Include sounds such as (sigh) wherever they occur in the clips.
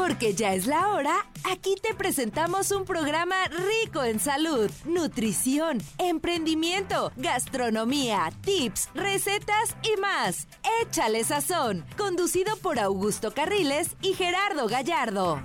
Porque ya es la hora, aquí te presentamos un programa rico en salud, nutrición, emprendimiento, gastronomía, tips, recetas y más. Échale sazón, conducido por Augusto Carriles y Gerardo Gallardo.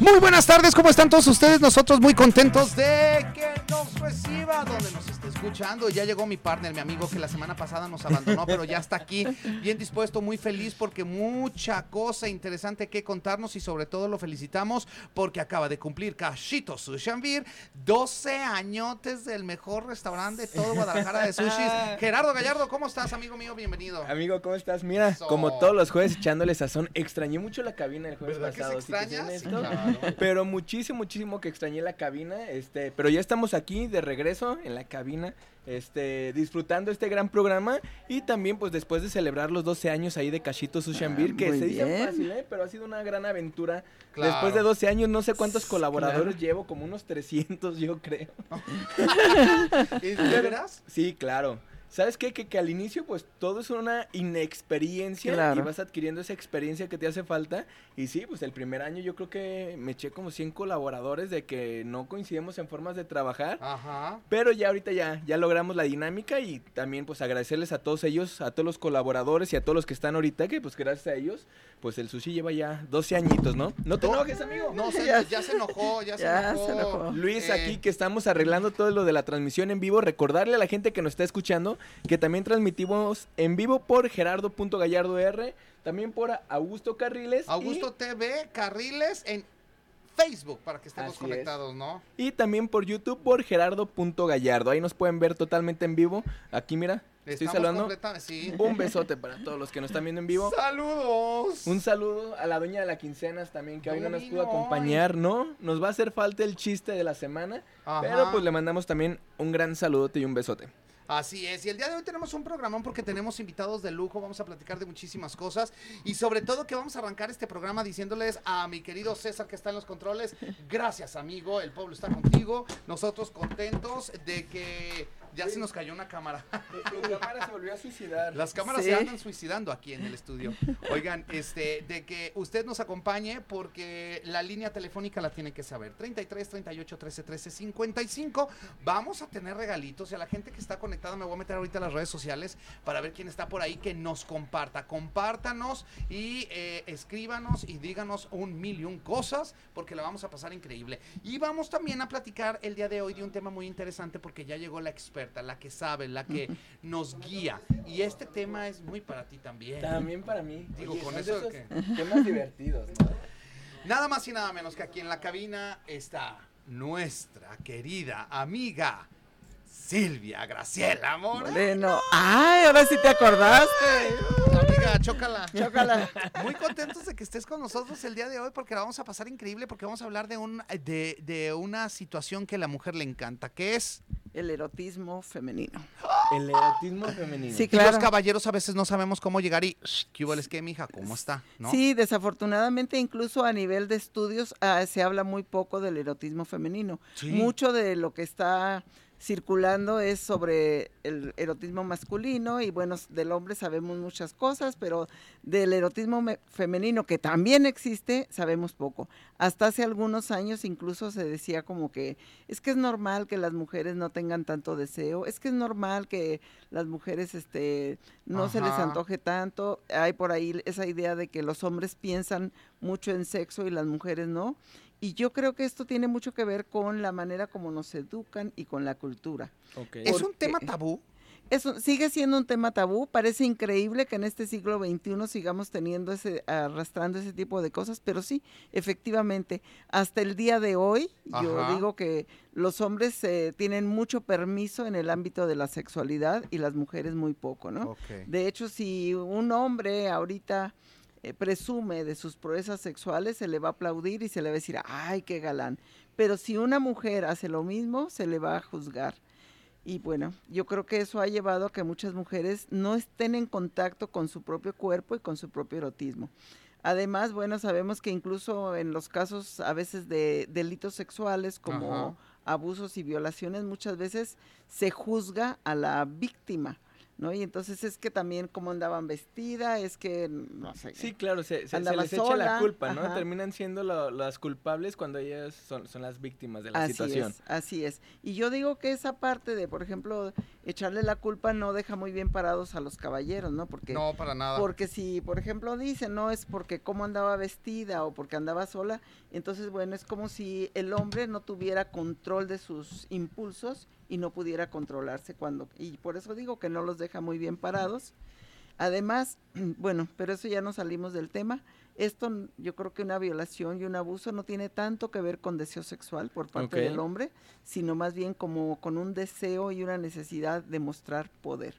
Muy buenas tardes, ¿cómo están todos ustedes? Nosotros muy contentos de que nos reciba donde nos escuchando. Ya llegó mi partner, mi amigo, que la semana pasada nos abandonó, pero ya está aquí, bien dispuesto, muy feliz porque mucha cosa interesante que contarnos y sobre todo lo felicitamos porque acaba de cumplir Cachito Sushanvir, 12 añotes del mejor restaurante de todo Guadalajara de sushis. (laughs) Gerardo Gallardo, ¿cómo estás, amigo mío? Bienvenido. Amigo, ¿cómo estás? Mira, Eso. como todos los jueves echándole sazón, extrañé mucho la cabina el jueves ¿Verdad que se pasado. si honesto. claro. Pero muchísimo, muchísimo que extrañé la cabina. Este, pero ya estamos aquí de regreso en la cabina, este, disfrutando este gran programa y también, pues, después de celebrar los 12 años ahí de Cachito Sushanvir, que Ah, muy se dice bien. fácil, ¿eh? Pero ha sido una gran aventura. Claro. Después de 12 años, no sé cuántos colaboradores llevo, como unos 300, yo creo. (laughs) ¿Y ¿De veras? Sí, claro. ¿Sabes qué? Que, que al inicio, pues, todo es una inexperiencia Claro. y vas adquiriendo esa experiencia que te hace falta. Y sí, pues, el primer año yo creo que me eché como 100 colaboradores de que no coincidimos en formas de trabajar. Ajá. Pero ya ahorita ya, ya logramos la dinámica y también, pues, agradecerles a todos ellos, a todos los colaboradores y a todos los que están ahorita, que, pues, gracias a ellos, pues, el sushi lleva ya 12 añitos, ¿no? No te enojes, amigo. No, (laughs) se- Ya. ya. se enojó, ya, Ya se se enojó. enojó. Luis, Eh, aquí que estamos arreglando todo lo de la transmisión en vivo, recordarle a la gente que nos está escuchando que también transmitimos en vivo por Gerardo.gallardo R, también por Augusto Carriles y- Augusto TV Carriles en Facebook para que estemos Así conectados, ¿no? y, también por YouTube por Gerardo.gallardo. Ahí nos pueden ver totalmente en vivo. Aquí mira, estoy Estamos saludando. sí. Un besote para todos los que nos están viendo en vivo. Saludos. Un saludo a la dueña de la quincenas también, que hoy no No nos pudo acompañar, ¿no? Nos va a hacer falta el chiste de la semana, Ajá. pero pues le mandamos también un gran saludote y un besote. Así es, y el día de hoy tenemos un programón porque tenemos invitados de lujo, vamos a platicar de muchísimas cosas. Y sobre todo que vamos a arrancar este programa diciéndoles a mi querido César que está en los controles, (laughs) gracias amigo, el pueblo está contigo, nosotros contentos de que ya se nos cayó una cámara. (laughs) Mi cámara se volvió a suicidar. Las cámaras Sí. se andan suicidando aquí en el estudio. Oigan, este, de que usted nos acompañe porque la línea telefónica la tiene que saber. 33 38 13 13 55. Vamos a tener regalitos y a la gente que está conectada me voy a meter ahorita a las redes sociales para ver quién está por ahí que nos comparta. Compártanos y eh, escríbanos y díganos un mil y un cosas porque la vamos a pasar increíble. Y vamos también a platicar el día de hoy de un tema muy interesante porque ya llegó la experta, la que sabe, la que nos guía. Y este tema es muy para ti también. También para mí. Digo, Oye, con eso esos temas divertidos, ¿no? (laughs) Nada más y nada menos que aquí en la cabina está nuestra querida amiga Silvia Graciela Amor. Moreno. Ay, ahora sí te acordaste. Chócala. Chócala. Muy contentos de que estés con nosotros el día de hoy porque la vamos a pasar increíble porque vamos a hablar de, un, de, de una situación que a la mujer le encanta, que es... El erotismo femenino. El erotismo femenino. Sí, Y claro. los caballeros a veces no sabemos cómo llegar y... "Shh, ¿Qué hubo, es que, mija? ¿Cómo está? ¿No? Sí, desafortunadamente incluso a nivel de estudios ah, se habla muy poco del erotismo femenino. Sí. Mucho de lo que está circulando es sobre el erotismo masculino y bueno, del hombre sabemos muchas cosas, pero del erotismo me- femenino que también existe sabemos poco. Hasta hace algunos años incluso se decía como que es que es normal que las mujeres no tengan tanto deseo, es que es normal que las mujeres este no se les antoje tanto, hay por ahí esa idea de que los hombres piensan mucho en sexo y las mujeres no. Y yo creo que esto tiene mucho que ver con la manera como nos educan y con la cultura. ¿Es un tema tabú? Eso sigue siendo un tema tabú. Parece increíble que en este siglo XXI sigamos teniendo ese, arrastrando ese tipo de cosas, pero sí, efectivamente, hasta el día de hoy, yo digo que los hombres eh, tienen mucho permiso en el ámbito de la sexualidad y las mujeres muy poco, ¿no? De hecho, si un hombre ahorita eh, presume de sus proezas sexuales, se le va a aplaudir y se le va a decir, ay, qué galán. Pero si una mujer hace lo mismo, se le va a juzgar. Y bueno, yo creo que eso ha llevado a que muchas mujeres no estén en contacto con su propio cuerpo y con su propio erotismo. Además, bueno, sabemos que incluso en los casos a veces de delitos sexuales como Ajá. abusos y violaciones, muchas veces se juzga a la víctima ¿no? Y entonces es que también cómo andaban vestida, es que, no sé. Sí, claro, se, se- les echa la culpa, ¿no? ajá. Terminan siendo lo- las culpables cuando ellas son, son las víctimas de la Así situación. es, así es. Y yo digo que esa parte de, por ejemplo, echarle la culpa no deja muy bien parados a los caballeros, ¿no? Porque No, para nada. Porque si, por ejemplo, dicen, no es porque cómo andaba vestida o porque andaba sola, entonces, bueno, es como si el hombre no tuviera control de sus impulsos y no pudiera controlarse cuando... Y por eso digo que no los deja muy bien parados. Además, (clears throat) bueno, pero eso ya no salimos del tema. Esto yo creo que una violación y un abuso no tiene tanto que ver con deseo sexual por parte del hombre, sino más bien como con un deseo y una necesidad de mostrar poder.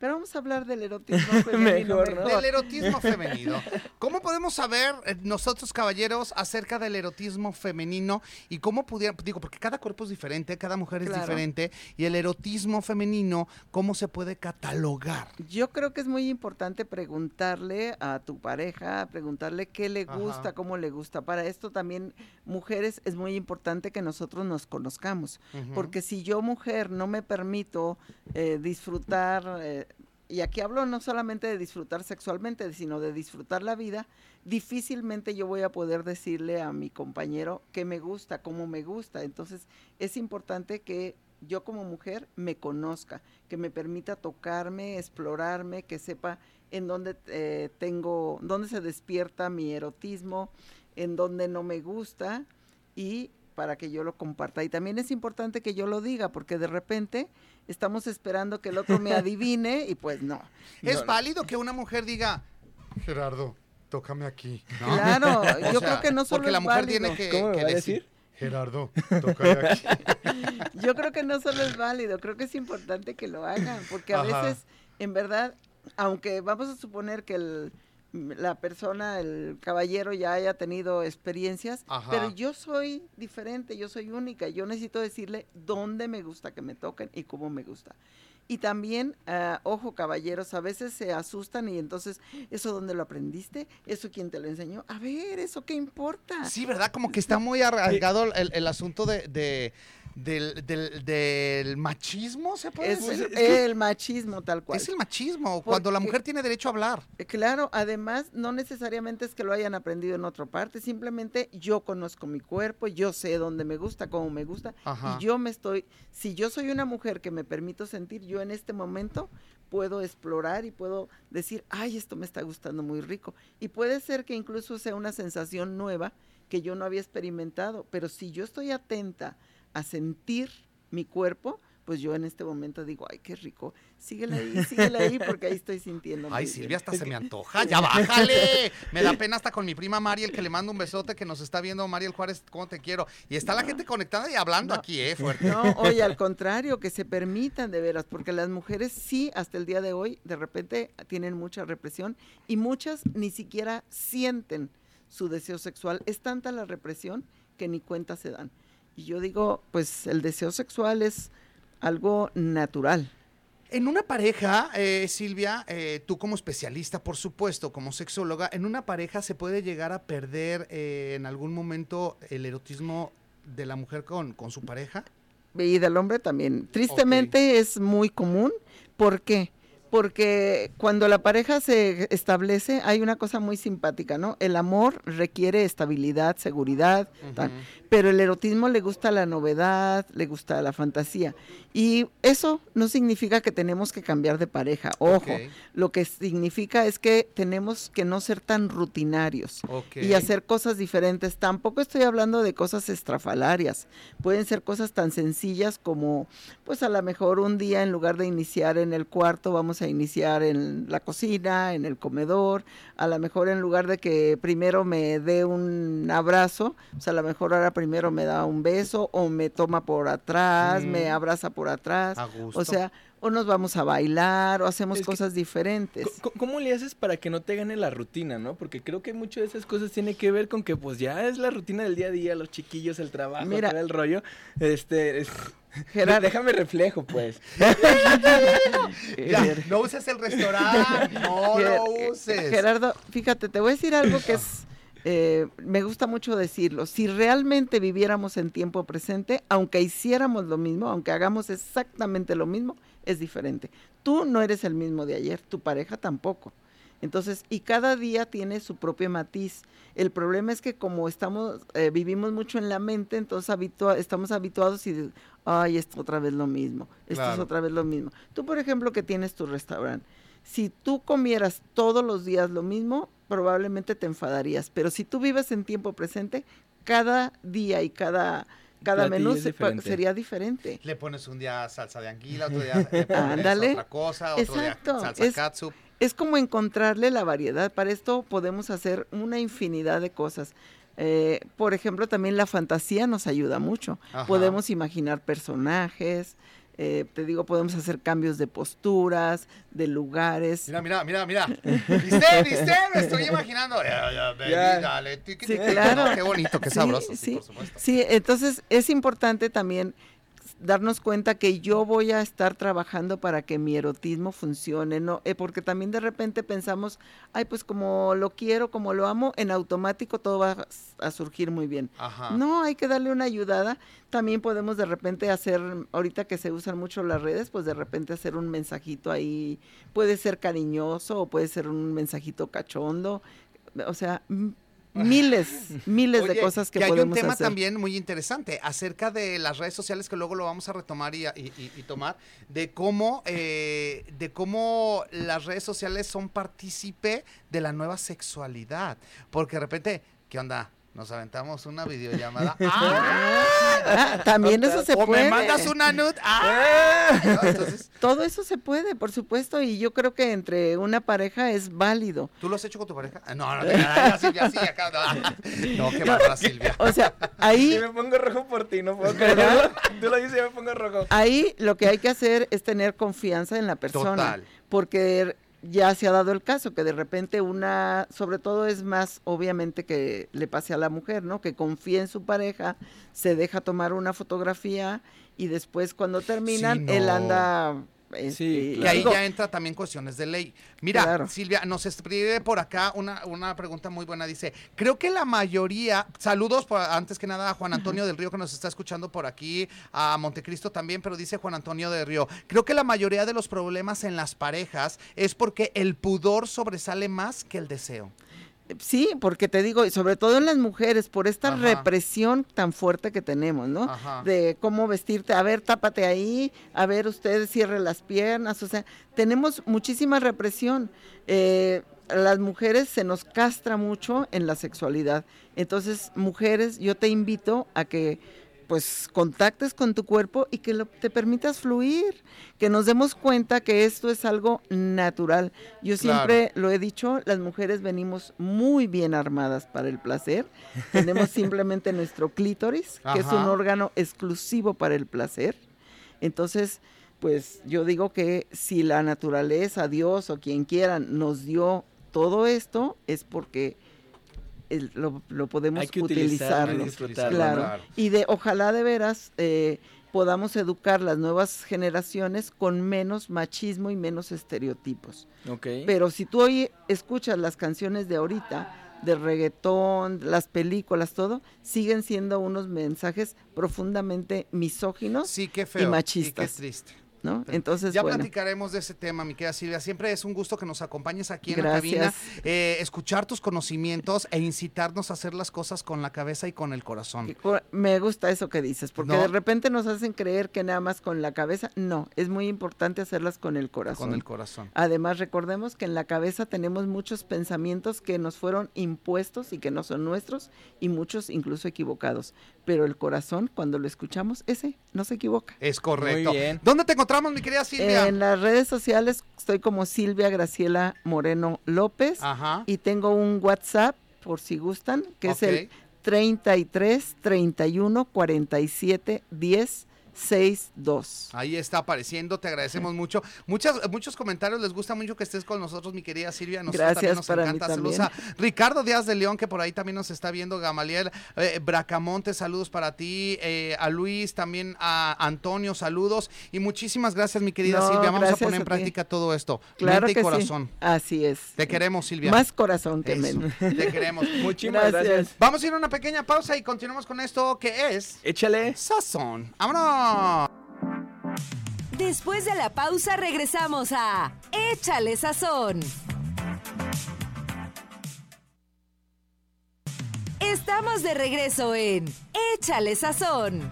Pero vamos a hablar del erotismo (laughs) femenino Mejor, ¿no? Del erotismo femenino. ¿Cómo podemos saber eh, nosotros, caballeros, acerca del erotismo femenino y cómo pudiera, digo, porque cada cuerpo es diferente, cada mujer es Claro. diferente, y el erotismo femenino, ¿cómo se puede catalogar? Yo creo que es muy importante preguntarle a tu pareja, preguntarle qué le Ajá. gusta, cómo le gusta. Para esto también, mujeres, es muy importante que nosotros nos conozcamos. Porque si yo, mujer, no me permito eh, disfrutar, eh, y aquí hablo no solamente de disfrutar sexualmente, sino de disfrutar la vida, difícilmente yo voy a poder decirle a mi compañero qué me gusta, cómo me gusta. Entonces, es importante que yo como mujer me conozca, que me permita tocarme, explorarme, que sepa en dónde eh, tengo, dónde se despierta mi erotismo, en dónde no me gusta y para que yo lo comparta. Y también es importante que yo lo diga, porque de repente estamos esperando que el otro me (laughs) adivine y pues no. ¿Es No, no. válido que una mujer diga, Gerardo, tócame aquí. ¿no? Claro, (laughs) O yo sea, creo que no solo porque la es mujer válido. tiene que, ¿Cómo me que va a decir. decir? Gerardo, (laughs) tócame aquí. Yo creo que no solo es válido, creo que es importante que lo hagan, porque a Ajá. veces, en verdad, aunque vamos a suponer que el, la persona, el caballero ya haya tenido experiencias, Ajá. pero yo soy diferente, yo soy única, yo necesito decirle dónde me gusta que me toquen y cómo me gusta. Y también, ah, ojo caballeros, a veces se asustan y entonces, ¿eso dónde lo aprendiste? ¿Eso quién te lo enseñó? A ver, ¿eso qué importa? Sí, ¿verdad? Como que está muy arraigado el, el asunto de, de- del, del- del machismo, ¿se puede Es, decir? el machismo tal cual. Es el machismo, cuando la mujer tiene derecho a hablar. Eh, Claro, además no necesariamente es que lo hayan aprendido en otra parte, simplemente yo conozco mi cuerpo, yo sé dónde me gusta, cómo me gusta, Ajá. y yo me estoy, si yo soy una mujer que me permito sentir, yo en este momento puedo explorar y puedo decir, ay, esto me está gustando muy rico. Y puede ser que incluso sea una sensación nueva que yo no había experimentado, pero si yo estoy atenta a sentir mi cuerpo, pues yo en este momento digo, ay, qué rico, síguele ahí, síguele ahí, porque ahí estoy sintiendo. Ay, Silvia, bien". hasta se me antoja. ¡Ya bájale! Me da pena hasta con mi prima Mariel, que le mando un besote, que nos está viendo. Mariel Juárez, ¿cómo te quiero? Y está la gente conectada y hablando No. aquí, ¿eh? Fuerte. No, oye, al contrario, que se permitan de veras, porque las mujeres sí, hasta el día de hoy, de repente tienen mucha represión y muchas ni siquiera sienten su deseo sexual. Es tanta la represión que ni cuenta se dan. Y yo digo, pues el deseo sexual es algo natural. En una pareja, eh, Silvia, eh, tú como especialista, por supuesto, como sexóloga, en una pareja se puede llegar a perder eh, en algún momento el erotismo de la mujer con, con su pareja. Y del hombre también. Tristemente es muy común. ¿Por qué? Porque cuando la pareja se establece, hay una cosa muy simpática, ¿no? El amor requiere estabilidad, seguridad, tal. pero el erotismo le gusta la novedad, le gusta la fantasía. Y eso no significa que tenemos que cambiar de pareja, ojo. Lo que significa es que tenemos que no ser tan rutinarios y hacer cosas diferentes. Tampoco estoy hablando de cosas estrafalarias. Pueden ser cosas tan sencillas como, pues a lo mejor un día en lugar de iniciar en el cuarto, vamos a iniciar en la cocina, en el comedor. A lo mejor en lugar de que primero me dé un abrazo, pues a lo mejor ahora primero me da un beso o me toma por atrás, me Mm. abraza por atrás. A gusto. O sea, o nos vamos a bailar o hacemos Es que- cosas diferentes. ¿Cómo le haces para que no te gane la rutina, no? Porque creo que muchas de esas cosas tiene que ver con que pues ya es la rutina del día a día, los chiquillos, el trabajo, Mira. todo el rollo. Este, es- (laughs) Gerardo. déjame reflejo, pues. (laughs) Ya, no uses el restaurante, no (laughs) Ger- lo uses. Gerardo, fíjate, te voy a decir algo que es eh, me gusta mucho decirlo, si realmente viviéramos en tiempo presente, aunque hiciéramos lo mismo, aunque hagamos exactamente lo mismo, es diferente. Tú no eres el mismo de ayer, tu pareja tampoco. Entonces, y cada día tiene su propio matiz. El problema es que como estamos, eh, vivimos mucho en la mente, entonces habitua- estamos habituados y, ay, esto otra vez lo mismo, esto es otra vez lo mismo. Tú, por ejemplo, que tienes tu restaurante, si tú comieras todos los días lo mismo, probablemente te enfadarías, pero si tú vives en tiempo presente, cada día y cada, cada menú se diferente. sería diferente. Le pones un día salsa de anguila, otro día (laughs) le pones Ándale. otra cosa, otro Exacto. día salsa Es- katsup. es como encontrarle la variedad. Para esto podemos hacer una infinidad de cosas. Eh, por ejemplo, también la fantasía nos ayuda mucho. Ajá. Podemos imaginar personajes, eh, te digo, podemos hacer cambios de posturas, de lugares. Mira, mira, mira, mira. ¿Viste? ¿Viste? Me estoy imaginando. Ya, ya, baby, Ya. dale, tiqui, Sí, claro. Qué bonito, qué Sí, sabroso. Sí, sí. por supuesto. Sí, entonces es importante también darnos cuenta que yo voy a estar trabajando para que mi erotismo funcione, ¿no? Eh, porque también de repente pensamos, ay, pues como lo quiero, como lo amo, en automático todo va a surgir muy bien. Ajá. No, hay que darle una ayudada. También podemos de repente hacer, ahorita que se usan mucho las redes, pues de repente hacer un mensajito ahí. Puede ser cariñoso o puede ser un mensajito cachondo. O sea, miles, miles de cosas que, hay un podemos tema hacer. también muy interesante acerca de las redes sociales que luego lo vamos a retomar y, y- y- y tomar de cómo eh, de cómo las redes sociales son partícipe de la nueva sexualidad porque de repente qué onda nos aventamos una videollamada (laughs) ¡Ah! Ah, también eso se o puede. me mandas una nude ¡Ah! (laughs) ¿No? entonces Todo eso se puede, por supuesto, y yo creo que entre una pareja es válido. tú lo has hecho con tu pareja Ah, no no (laughs) ya, Silvia sí acá no, no qué bárbara Silvia O sea, ahí, me pongo rojo por ti, no puedo creerlo. Tú lo dices y me pongo rojo. ahí lo que hay que hacer es tener confianza en la persona. Total. Porque ya se ha dado el caso que de repente una, sobre todo es más obviamente que le pase a la mujer, ¿no? Que confía en su pareja, se deja tomar una fotografía y después cuando terminan, no. él anda... este, Sí, Y ahí ya entra también cuestiones de ley. Mira, Claro. Silvia, nos escribe por acá una, una pregunta muy buena. Dice, creo que la mayoría, saludos por- antes que nada a Juan Antonio del Río que nos está escuchando por aquí, a Montecristo también, pero dice Juan Antonio del Río, creo que la mayoría de los problemas en las parejas es porque el pudor sobresale más que el deseo. Sí, porque te digo, y sobre todo en las mujeres, por esta Ajá. represión tan fuerte que tenemos, ¿no? Ajá. De cómo vestirte, a ver, tápate ahí, a ver, usted cierre las piernas, o sea, tenemos muchísima represión. Eh, a las mujeres se nos castra mucho en la sexualidad. Entonces, mujeres, yo te invito a que pues contactes con tu cuerpo y que lo- te permitas fluir, que nos demos cuenta que esto es algo natural. Yo Claro. siempre lo he dicho, las mujeres venimos muy bien armadas para el placer. (laughs) Tenemos simplemente nuestro clítoris, que es un órgano exclusivo para el placer. Entonces, pues yo digo que si la naturaleza, Dios o quien quiera nos dio todo esto, es porque el- lo, lo podemos Hay que utilizarlo, utilizarlo. hay que disfrutarlo, Claro. Claro. Y de ojalá de veras eh, podamos educar las nuevas generaciones con menos machismo y menos estereotipos. Ok. Pero si tú hoy escuchas las canciones de ahorita, de reggaetón, las películas, todo, siguen siendo unos mensajes profundamente misóginos, Sí, qué feo. machistas. Y qué triste. ¿No? Entonces, ya bueno, platicaremos de ese tema, mi querida Silvia. Siempre es un gusto que nos acompañes aquí en la cabina, eh, escuchar tus conocimientos e incitarnos a hacer las cosas con la cabeza y con el corazón. me gusta eso que dices, porque No. de repente nos hacen creer que nada más con la cabeza, no, es muy importante hacerlas con el corazón. Con el corazón. Además, recordemos que en la cabeza tenemos muchos pensamientos que nos fueron impuestos y que no son nuestros y muchos incluso equivocados. Pero el corazón, cuando lo escuchamos, ese no se equivoca. Es correcto. Muy bien. ¿Dónde te encontramos, mi querida Silvia? En las redes sociales estoy como Silvia Graciela Moreno López Ajá. y tengo un WhatsApp, por si gustan, que Ok. es el 33 31 47 10 62. Ahí está apareciendo, te agradecemos mucho. Muchas, muchos comentarios, les gusta mucho que estés con nosotros, mi querida Silvia. Nosotros Gracias, también nos para mí encanta. Saludos también. a Ricardo Díaz de León, que por ahí también nos está viendo, Gamaliel eh, Bracamonte, saludos para ti, eh, a Luis, también a Antonio, saludos. Y muchísimas gracias, mi querida No, Silvia. Vamos a poner en a práctica todo esto. Claro Mente que y corazón. sí. Así es. Te queremos, Silvia. Más corazón que menos. (laughs) Te queremos. (laughs) Muchísimas Gracias. gracias. Vamos a ir a una pequeña pausa y continuamos con esto que es Échale. Sazón. ¡Vámonos! Después de la pausa regresamos a Échale Sazón. Estamos de regreso en Échale Sazón.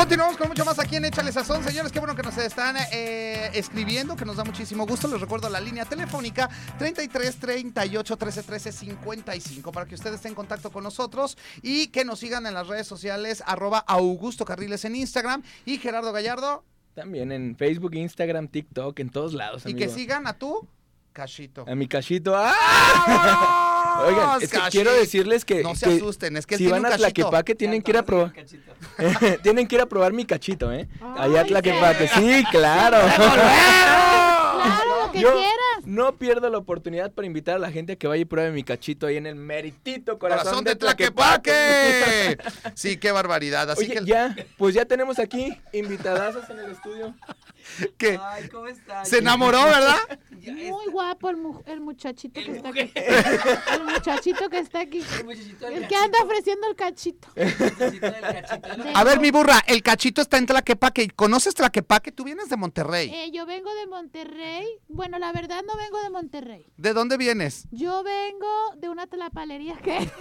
Continuamos con mucho más aquí en Échale Sazón, señores. Qué bueno que nos están eh, escribiendo, que nos da muchísimo gusto. Les recuerdo la línea telefónica 33 38 13 13 55 para que ustedes estén en contacto con nosotros y que nos sigan en las redes sociales, arroba Augusto Carriles en Instagram y Gerardo Gallardo. También en Facebook, Instagram, TikTok, en todos lados, Y que sigan a tu cachito. A mi cachito. ¡Ah! Oigan, ¡Vámonos, es que quiero decirles que, No se que asusten, es que si van a. Tlaquepaque tienen que ir a probar. (laughs) tienen que ir a probar mi cachito, ¿eh? Allá a Tlaquepaque. Sí, claro. (laughs) Claro, lo que Yo. No pierdo la oportunidad para invitar a la gente a que vaya y pruebe mi cachito ahí en el meritito corazón, Corazón de de Tlaquepaque. Sí, qué barbaridad. Así Oye, que, ya, pues ya tenemos aquí invitadazos en el estudio. que Ay, ¿cómo está? se enamoró, ¿verdad? Muy guapo el, mu- el muchachito El que está aquí. El muchachito que está aquí. el muchachito del El que anda ofreciendo el cachito. el muchachito del cachito. A ver, mi burra, el cachito está en Tlaquepaque. ¿Conoces Tlaquepaque? Tú vienes de Monterrey. Eh, yo vengo de Monterrey. Bueno, la verdad no vengo de Monterrey. ¿De dónde vienes? Yo vengo de una tlapalería que... (laughs)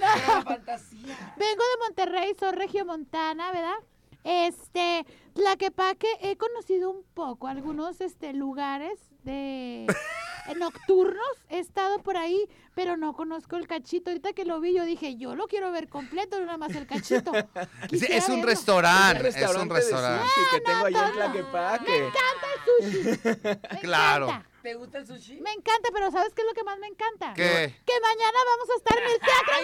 No, (laughs) fantasía. Vengo de Monterrey, soy regiomontana, ¿verdad? Este, Tlaquepaque, he conocido un poco algunos este, lugares de (laughs) nocturnos. He estado por ahí, pero no conozco el cachito. Ahorita que lo vi, yo dije, yo lo quiero ver completo, no nada más el cachito. (laughs) Es, Quisiera es un restaurante. Es un restaurante que tengo allá en Me encanta el sushi. (laughs) Me Claro. encanta. ¿Te gusta el sushi? Me encanta, pero ¿sabes qué es lo que más me encanta? ¿Qué? Que mañana vamos a estar en el Teatro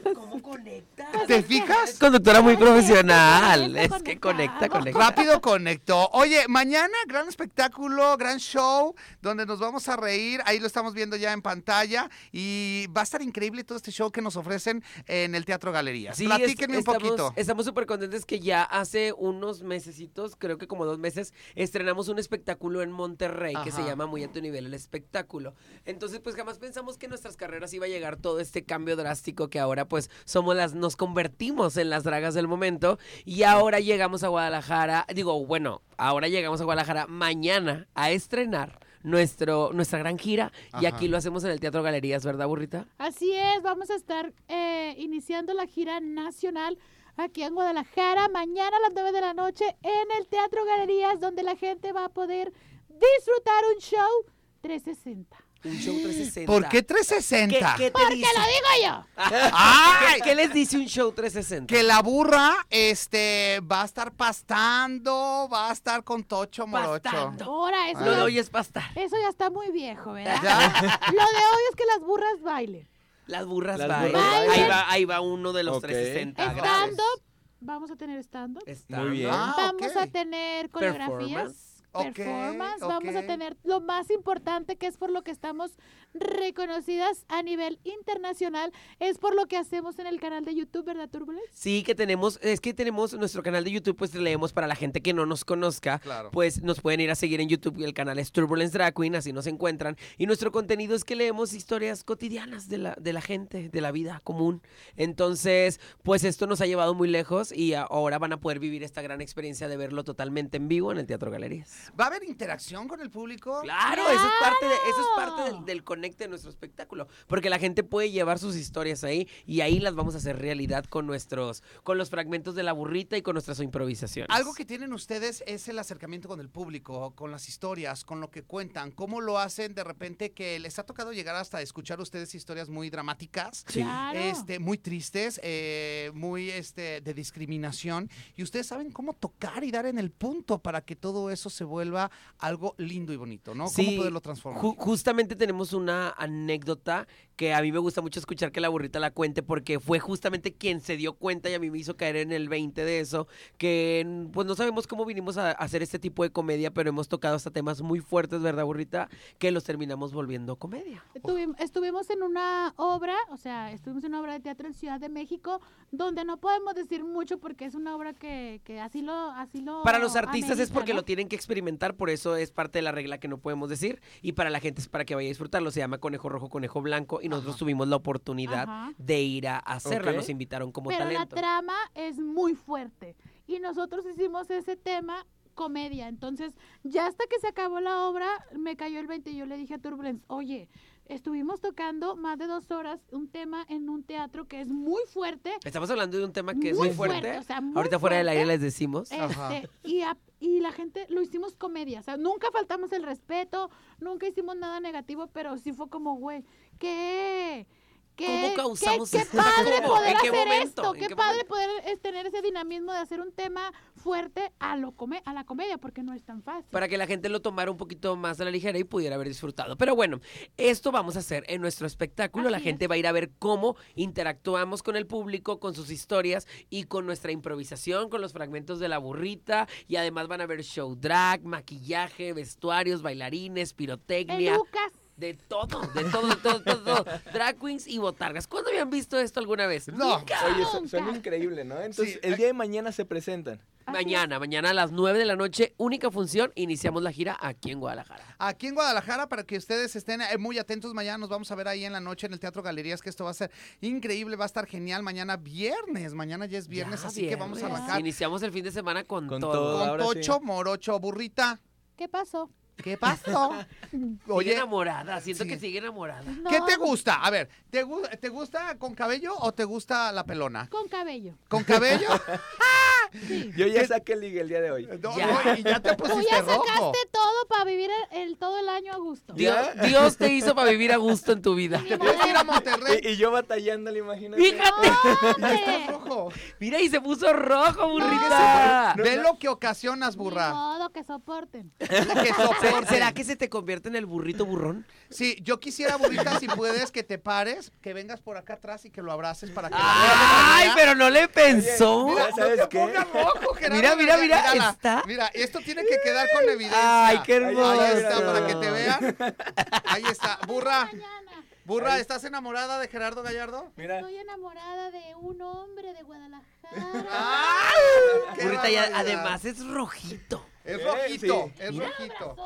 Galería. ¿Cómo conecta? ¿Te fijas? Conductora muy profesional, es Es que conecta, conecta. Rápido conectó. Oye, mañana gran espectáculo, gran show, donde nos vamos a reír. Ahí lo estamos viendo ya en pantalla. Y va a estar increíble todo este show que nos ofrecen en el Teatro Galerías. Sí, Platíquenme es- un poquito. Estamos súper contentos que ya hace unos mesecitos, creo que como dos meses, estrenamos un espectáculo en Monterrey que se llama Muy a tu nivel el espectáculo. Entonces, pues jamás pensamos que en nuestras carreras iba a llegar todo este cambio drástico que ahora pues somos las, nos convertimos en las dragas del momento y ahora llegamos a Guadalajara, digo, bueno, ahora llegamos a Guadalajara mañana a estrenar nuestro, nuestra gran gira y Ajá. aquí lo hacemos en el Teatro Galerías, ¿verdad, burrita? Así es, vamos a estar eh, iniciando la gira nacional aquí en Guadalajara mañana a las 9 de la noche en el Teatro Galerías, donde la gente va a poder disfrutar un show 360. Un show 360. ¿Por qué 360? ¿Qué, qué te Porque dice? lo digo yo. (laughs) ¡Ay! ¿Qué, qué les dice un show 360? Que la burra este, va a estar pastando, va a estar con Tocho Morocho. Pastando. Ahora, eso, Lo de hoy es pasta. eso ya está muy viejo, ¿verdad? ¿Ya? (laughs) Lo de hoy es que las burras bailen. Las burras Las bailan. burras Ahí va, ahí va uno de los Ok. 360 grados. Stand-up, vamos a tener stand-up. Muy bien. Ah, Vamos a tener coreografías. Performance. Vamos a tener lo más importante que es por lo que estamos reconocidas a nivel internacional, es por lo que hacemos en el canal de YouTube, ¿verdad, Turbulence? Sí, que tenemos, es que tenemos nuestro canal de YouTube, pues leemos para la gente que no nos conozca, Claro. pues nos pueden ir a seguir en YouTube, el canal es Turbulence Drag Queen, así nos encuentran, y nuestro contenido es que leemos historias cotidianas de la, de la gente, de la vida común, entonces, pues esto nos ha llevado muy lejos y ahora van a poder vivir esta gran experiencia de verlo totalmente en vivo en el Teatro Galerías. ¿Va a haber interacción con el público? Claro, eso es parte, de, eso es parte del, del conecte nuestro espectáculo, porque la gente puede llevar sus historias ahí y ahí las vamos a hacer realidad con nuestros, con los fragmentos de la burrita y con nuestras improvisaciones. Algo que tienen ustedes es el acercamiento con el público, con las historias, con lo que cuentan, cómo lo hacen de repente que les ha tocado llegar hasta escuchar ustedes historias muy dramáticas, Claro. este, muy tristes, eh, muy este, de discriminación, y ustedes saben cómo tocar y dar en el punto para que todo eso se vuelva algo lindo y bonito, ¿no? Sí, cómo poderlo transformar. Ju- justamente tenemos una anécdota que a mí me gusta mucho escuchar que la burrita la cuente porque fue justamente quien se dio cuenta y a mí me hizo caer en el 20 de eso, que pues no sabemos cómo vinimos a, hacer este tipo de comedia, pero hemos tocado hasta temas muy fuertes, ¿verdad, burrita? Que los terminamos volviendo comedia. Estuvim- estuvimos en una obra, o sea, estuvimos en una obra de teatro en Ciudad de México, donde no podemos decir mucho porque es una obra que, que así lo así lo Para los artistas es porque ¿no? lo tienen que experimentar, por eso es parte de la regla que no podemos decir. Y para la gente es para que vaya a disfrutarlo. Se llama Conejo Rojo, Conejo Blanco. Y nosotros Ajá. tuvimos la oportunidad Ajá. de ir a hacerla. Ok. Nos invitaron como Pero talento. la trama es muy fuerte y nosotros hicimos ese tema comedia. Entonces, ya hasta que se acabó la obra, me cayó el 20 y yo le dije a Turbulence, oye, estuvimos tocando más de dos horas un tema en un teatro que es muy fuerte. Estamos hablando de un tema que es muy fuerte. o sea, muy Ahorita fuera del aire fuerte. les decimos. Ajá. Este, y, a- y la gente lo hicimos comedia, o sea, nunca faltamos el respeto, nunca hicimos nada negativo, pero sí fue como, güey, qué, qué, ¿Cómo causamos qué, qué padre (laughs) ¿Cómo? poder ¿En qué hacer momento? esto, ¿En qué, qué padre poder eh, tener ese dinamismo de hacer un tema fuerte a, lo come- a la comedia, porque no es tan fácil. Para que la gente lo tomara un poquito más a la ligera y pudiera haber disfrutado. Pero bueno, esto vamos a hacer en nuestro espectáculo. la gente es. va a ir a ver cómo interactuamos con el público, con sus historias y con nuestra improvisación, con los fragmentos de la burrita. Y además van a ver show drag, maquillaje, vestuarios, bailarines, pirotecnia. Pelucas. De todo, de todo, de todo, todo, todo. Drag queens y botargas. ¿Cuándo habían visto esto alguna vez? No. Nunca. Oye, su- Nunca. suena increíble, ¿no? Entonces, Sí, el día de mañana se presentan. Mañana, mañana a las 9 de la noche, única función, iniciamos la gira aquí en Guadalajara. Aquí en Guadalajara, para que ustedes estén eh, muy atentos, mañana nos vamos a ver ahí en la noche en el Teatro Galerías, que esto va a ser increíble, va a estar genial. Mañana viernes, mañana ya es viernes, Ya, así que vamos a arrancar Iniciamos el fin de semana con, Con todo. todo. con ahora sí. Tocho, Morocho, Burrita. ¿Qué pasó? ¿Qué pasó? Sigue Oye, enamorada, siento sí. que sigue enamorada. ¿qué te gusta? A ver, ¿te, gu- ¿te gusta con cabello o te gusta la pelona? Con cabello. ¿Con cabello? (laughs) Yo ya saqué el ligue el día de hoy. No, Ya. no, y ya te Tú pusiste ya rojo. sacaste todo para vivir el, el- todo el año a gusto. Dios, ¿Ya? Dios te hizo para vivir a gusto en tu vida. Te puedes ir a Monterrey Y, y yo batallando, imagínate. Fíjate. ya rojo. Mira, y se puso rojo, burrita. Ve lo que ocasionas, burra. modo que soporten. Que (laughs) ¿Será, será que se te convierte en el burrito burrón? Sí, yo quisiera, burrita, si puedes, que te pares, que vengas por acá atrás y que lo abraces para que Ay, pero no le pensó. Mira, Mira, ¿sabes no te qué? pongas rojo, Gerardo. Mira, mira, mira, mírala. está. Mira, esto tiene que quedar con evidencia. Ay, qué hermoso. Ahí está, para que te vean. Ahí está. Burra, burra, ¿estás enamorada de Gerardo Gallardo? Mira, Estoy enamorada de un hombre de Guadalajara. ¡Ay! ¡Qué Burrita, ya, además es rojito. Es rojito, sí. es rojito.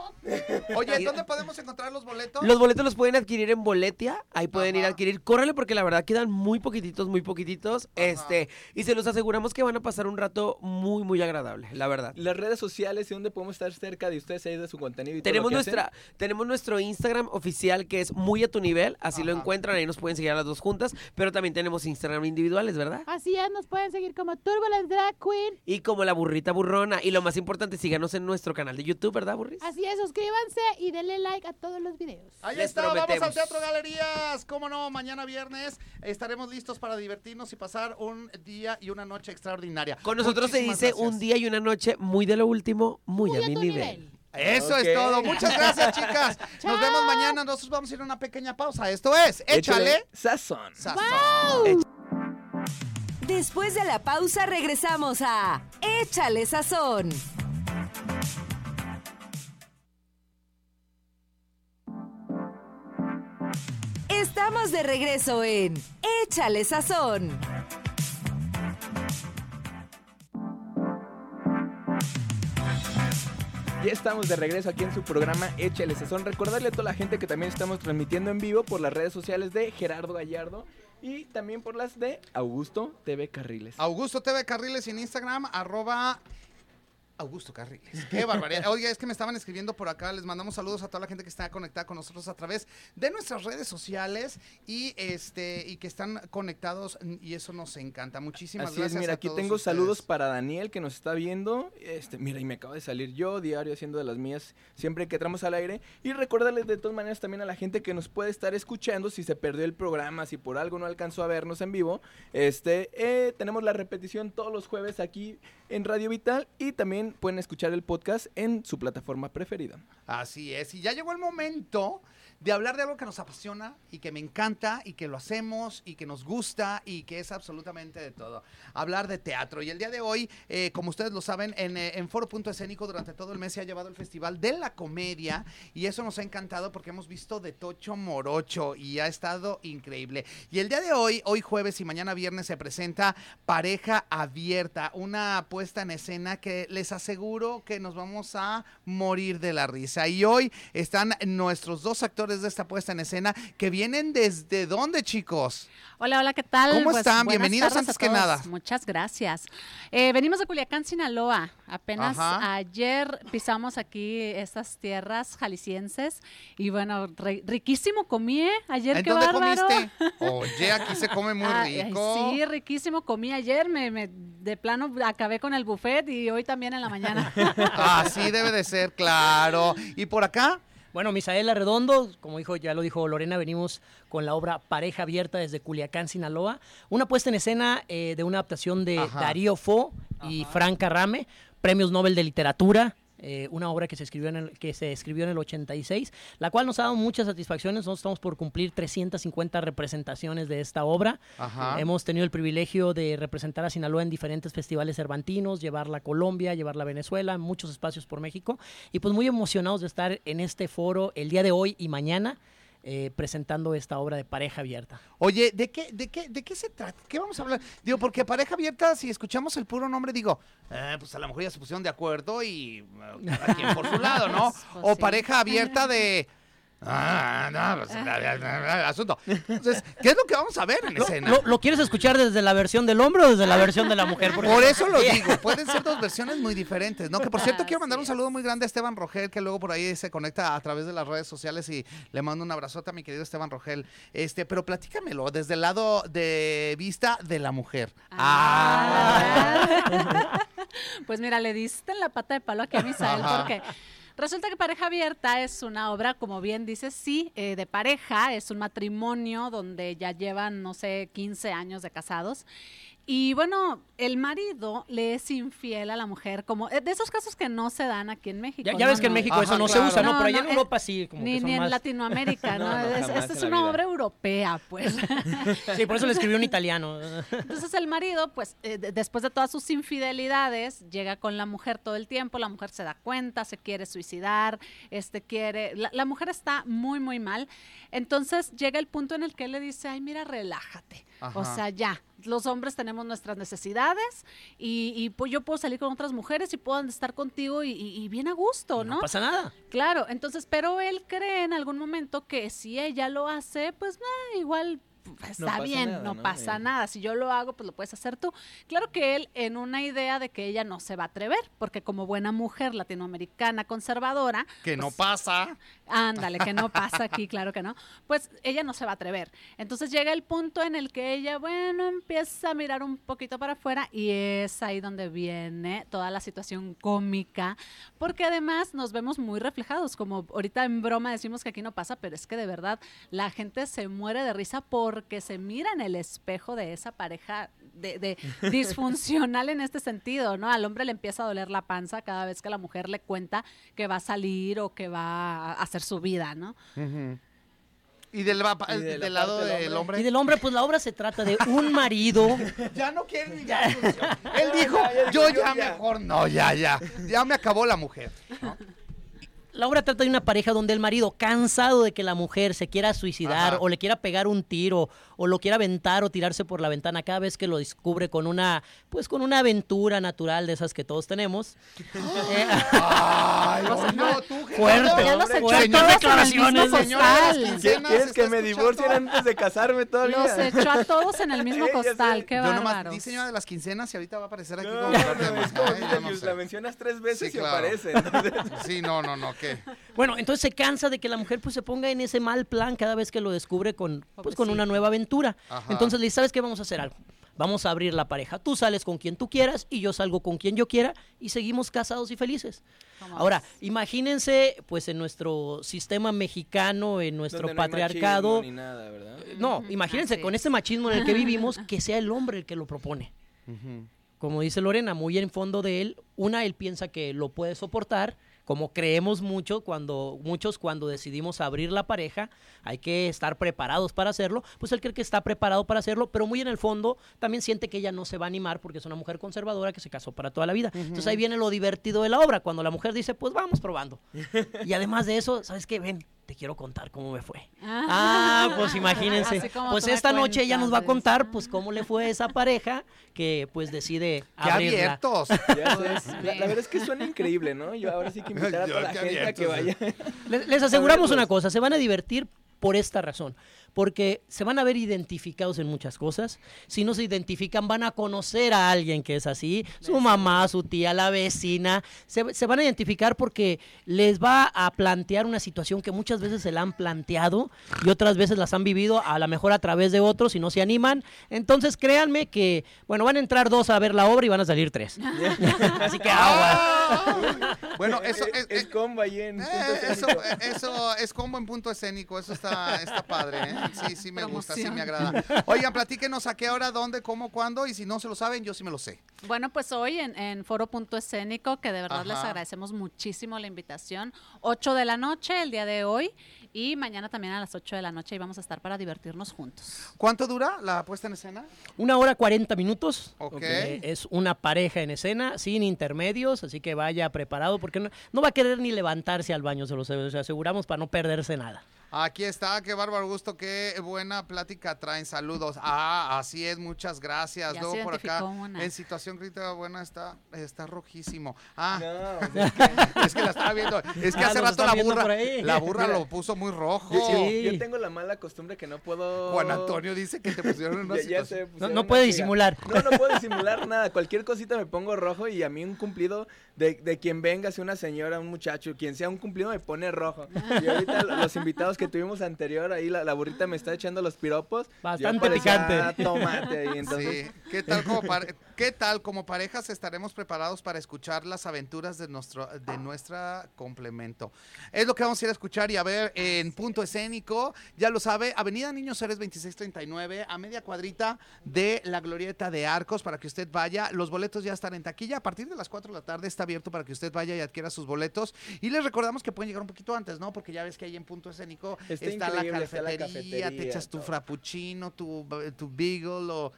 Oye, ¿dónde podemos encontrar los boletos? Los boletos los pueden adquirir en Boletia, ahí pueden ir a adquirir. Córrele porque la verdad quedan muy poquititos, muy poquititos. Este, y se los aseguramos que van a pasar un rato muy, muy agradable, la verdad. las redes sociales y donde podemos estar cerca de ustedes ahí de su contenido y todo Tenemos lo que hacen. nuestra, tenemos nuestro Instagram oficial que es muy a tu nivel, así lo encuentran, ahí nos pueden seguir a las dos juntas, pero también tenemos Instagram individuales, ¿verdad? Así es, nos pueden seguir como Turbulence Drag Queen. Y como la burrita burrona. Y lo más importante, síganos en nuestro canal de YouTube, ¿verdad, burris? Así es, suscríbanse y denle like a todos los videos. Ahí Les está, vamos al. Teatro Galerías. Cómo no, mañana viernes estaremos listos para divertirnos y pasar un día y una noche extraordinaria. Con nosotros se dice gracias. un día y una noche muy de lo último, muy, Muy a mi nivel. Eso es todo. Muchas gracias, chicas. (laughs) Nos vemos mañana. Nosotros vamos a ir a una pequeña pausa. Esto es Échale. sazón. Sazón. Después de la pausa regresamos a Échale Sazón. Estamos de regreso en Échale Sazón. Ya estamos de regreso aquí en su programa Échale Sazón. Recordarle a toda la gente que también estamos transmitiendo en vivo por las redes sociales de Gerardo Gallardo y también por las de Augusto TV Carriles. Augusto TV Carriles en Instagram, arroba Augusto Carriles. Qué barbaridad. (laughs) Oiga, es que me estaban escribiendo por acá. Les mandamos saludos a toda la gente que está conectada con nosotros a través de nuestras redes sociales y este y que están conectados y eso nos encanta. Muchísimas Así gracias. es, mira, a aquí todos tengo saludos para Daniel que nos está viendo. Este, mira, y me acaba de salir yo, diario haciendo de las mías, siempre que entramos al aire. Y recordarles de todas maneras también a la gente que nos puede estar escuchando, si se perdió el programa, si por algo no alcanzó a vernos en vivo, este, eh, tenemos la repetición todos los jueves aquí en Radio Vital y también pueden escuchar el podcast en su plataforma preferida. Así es, y ya llegó el momento de hablar de algo que nos apasiona y que me encanta y que lo hacemos y que nos gusta y que es absolutamente de todo. Hablar de teatro. Y el día de hoy, eh, como ustedes lo saben, en, eh, en Foro Punto Escénico durante todo el mes se ha llevado el Festival de la Comedia y eso nos ha encantado porque hemos visto de Tocho Morocho y ha estado increíble. Y el día de hoy, hoy jueves y mañana viernes se presenta Pareja Abierta, una puesta en escena que les aseguro que nos vamos a morir de la risa. Y hoy están nuestros dos actores de esta puesta en escena que vienen desde dónde, chicos. Hola, hola, ¿qué tal? ¿Cómo Pues, están? Bienvenidos antes que nada. Muchas gracias. Eh, venimos de Culiacán, Sinaloa. Apenas Ajá. ayer pisamos aquí estas tierras jaliscienses y bueno, re- riquísimo comí, ¿eh? Ayer, ¿En qué dónde bárbaro. comiste? (laughs) Oye, aquí se come muy Ay, ay, rico. sí, riquísimo comí ayer. Me, me- de plano acabé con el buffet y hoy también en la mañana. (laughs) Así debe de ser, claro. ¿Y por acá? Bueno, Misael Arredondo, como dijo, ya lo dijo Lorena, venimos con la obra Pareja Abierta desde Culiacán, Sinaloa. Una puesta en escena eh, de una adaptación de Ajá. Darío Fo y Frank Carrame, premios Nobel de Literatura. Eh, una obra que se, escribió en el, que se escribió en el 86, la cual nos ha dado muchas satisfacciones. Nosotros estamos por cumplir 350 representaciones de esta obra. Ajá. Hemos tenido el privilegio de representar a Sinaloa en diferentes festivales cervantinos, llevarla a Colombia, llevarla a Venezuela, muchos espacios por México. Y pues muy emocionados de estar en este foro el día de hoy y mañana eh, presentando esta obra de pareja abierta. Oye, ¿de qué, de, qué, ¿de qué se trata? ¿Qué vamos a hablar? Digo, porque pareja abierta, si escuchamos el puro nombre, digo, eh, pues a lo mejor ya se pusieron de acuerdo y eh, cada quien por su lado, ¿no? (laughs) Pues O sí. pareja abierta de... Ah, no, pues, bla, asunto. Entonces, ¿qué es lo que vamos a ver en ¿Lo, escena? lo- lo quieres escuchar desde la versión del hombre o desde la versión de la mujer? Por eso lo (laughs) digo, pueden ser dos versiones muy diferentes, ¿no? Que por cierto quiero mandar un saludo muy grande a Esteban Rogel, que luego por ahí se conecta a través de las redes sociales y le mando un abrazote a mi querido Esteban Rogel. Este, pero platícamelo desde el lado de vista de la mujer. Ah. (laughs) pues mira, le diste en la pata de palo aquí a Misael porque resulta que Pareja Abierta es una obra, como bien dices, sí, eh, de pareja, es un matrimonio donde ya llevan, no sé, 15 años de casados. Y bueno, el marido le es infiel a la mujer, como eh, de esos casos que no se dan aquí en México. Ya, ya ¿no? ves que en No. México Ajá, eso no claro. se usa, ¿no? No, Pero allá no, en Europa sí, como Ni, que son ni en Latinoamérica, (laughs) ¿no? No, no, es una vida. obra europea, pues. (laughs) Sí, por eso le escribió un italiano. Entonces el marido, pues eh, de- después de todas sus infidelidades, llega con la mujer todo el tiempo, la mujer se da cuenta, se quiere suicidar, este quiere, la, la mujer está muy, muy mal. Entonces llega el punto en el que él le dice, ay, mira, relájate. O sea, ya, los hombres tenemos nuestras necesidades y, y, pues yo puedo salir con otras mujeres y puedo estar contigo y, y- y bien a gusto, ¿no? No pasa nada. Claro, entonces, pero él cree en algún momento que si ella lo hace, pues eh, igual está pasa bien, nada, no, ¿no? pasa Eh. nada. Si yo lo hago, pues lo puedes hacer tú. Claro que él en una idea de que ella no se va a atrever, porque como buena mujer latinoamericana conservadora, Que no pues, pasa. Ándale, que no pasa aquí, (laughs) claro que no. Pues ella no se va a atrever. Entonces llega el punto en el que ella, bueno, empieza a mirar un poquito para afuera y es ahí donde viene toda la situación cómica, porque además nos vemos muy reflejados, como ahorita en broma decimos que aquí no pasa, pero es que de verdad la gente se muere de risa porque se mira en el espejo de esa pareja de, de (laughs) disfuncional en este sentido, ¿no? Al hombre le empieza a doler la panza cada vez que la mujer le cuenta que va a salir o que va a hacer su vida, ¿no? Y del, va- Y de la del lado del del hombre. Y del hombre, pues la obra se trata de un marido. (laughs) Ya no quiere ni solución. Él (laughs) dijo, yo ya mejor no, ya, ya. Ya me acabó la mujer. ¿no? La obra trata de una pareja donde el marido, cansado de que la mujer se quiera suicidar Ajá. o le quiera pegar un tiro o lo quiera aventar o tirarse por la ventana cada vez que lo descubre con una, pues con una aventura natural de esas que todos tenemos. (laughs) Eh, Ay, (laughs) no, tú, Fuerte, Ya los hombre, echó a todos en el declaraciones. mismo costal. ¿Quieres ¿está que me divorcien antes de casarme todavía? Los echó a todos en el (laughs) mismo costal. Qué Yo nomás di señora de las quincenas y ahorita va a aparecer aquí No, como no, no, es como no la mencionas tres veces y aparece. Sí, no, no, no, ¿qué? (laughs) Bueno, entonces se cansa de que la mujer pues se ponga en ese mal plan cada vez que lo descubre con, pues, con una nueva aventura. Ajá. Entonces le dice, ¿sabes qué? Vamos a hacer algo. Vamos a abrir la pareja. Tú sales con quien tú quieras y yo salgo con quien yo quiera y seguimos casados y felices. Ahora, imagínense, pues en nuestro sistema mexicano, en nuestro Donde no hay patriarcado, machismo ni nada, ¿verdad? no, imagínense con es. este machismo en el que vivimos, (laughs) que sea el hombre el que lo propone. Como dice Lorena, muy en fondo de él, una, él piensa que lo puede soportar, como creemos mucho cuando, muchos cuando decidimos abrir la pareja, hay que estar preparados para hacerlo, pues él cree que está preparado para hacerlo, pero muy en el fondo también siente que ella no se va a animar porque es una mujer conservadora que se casó para toda la vida. Entonces ahí viene lo divertido de la obra, cuando la mujer dice, pues vamos probando. (laughs) y además de eso, ¿sabes qué? Ven, te quiero contar cómo me fue. (laughs) Ah, pues imagínense. Pues esta noche ella nos va a contar pues cómo le fue a esa pareja que pues decide ¡Qué abrirla. abiertos! (laughs) Ya sé. La, la verdad es que suena increíble, ¿no? Yo ahora sí que invitar a toda la gente a que vaya. Les, les aseguramos una pues. cosa, se van a divertir por esta razón, porque se van a ver identificados en muchas cosas. Si no se identifican, van a conocer a alguien que es así, su mamá, su tía, la vecina. Se, se van a identificar porque les va a plantear una situación que muchas veces se la han planteado y otras veces las han vivido a lo mejor a través de otros y no se animan. Entonces créanme que, bueno, van a entrar dos a ver la obra y van a salir tres. (laughs) así que agua. (laughs) Bueno, eso es, es es- combo ahí en eh, punto eso, escénico. eso es como en punto escénico, eso está, está padre, ¿eh? Sí, sí me gusta, sí me agrada. Oigan, platíquenos a qué hora, dónde, cómo, cuándo, y si no se lo saben, yo sí me lo sé. Bueno, pues hoy en, en Foro Punto Escénico, que de verdad les agradecemos muchísimo la invitación. 8 de la noche el día de hoy y mañana también a las 8 de la noche y vamos a estar para divertirnos juntos. ¿Cuánto dura la puesta en escena? Una hora 40 minutos. Ok. Eh, es una pareja en escena, sin intermedios, así que vaya preparado porque no, no va a querer ni levantarse al baño, se los aseguramos para no perderse nada. Aquí está, qué bárbaro gusto, qué buena plática traen, saludos. (laughs) Ah, así es, muchas gracias. Ya Luego se por acá, una. en situación crítica, bueno, está, está rojísimo. Ah, No, (laughs) pues, es que la estaba viendo, es que Ah, hace rato la burra, la burra Mira. lo puso muy rojo. yo, Sí. yo tengo la mala costumbre que no puedo. Juan Antonio dice que te pusieron en una (laughs) Ya, No, pusieron no una puede disimular. No, no puedo disimular nada. Cualquier cosita me pongo rojo y a mí un cumplido de, de quien venga, sea una señora, un muchacho, quien sea un cumplido me pone rojo. Y ahorita lo- los invitados que tuvimos anterior, ahí la, la burrita me está echando los piropos. Bastante picante. (laughs) tomate ahí, entonces. Sí, ¿qué tal, como ¿qué tal como parejas estaremos preparados para escuchar las aventuras de nuestro de nuestra complemento? Es lo que vamos a ir a escuchar y a ver en punto escénico, ya lo sabe, Avenida Niños Héroes 2639, a media cuadrita de la Glorieta de Arcos para que usted vaya. Los boletos ya están en taquilla, a partir de las 4 de la tarde está abierto para que usted vaya y adquiera sus boletos. Y les recordamos que pueden llegar un poquito antes, ¿no? Porque ya ves que ahí en punto escénico Está está, la, está la cafetería, te cafetería, echas tu frappuccino, tu, tu beagle o...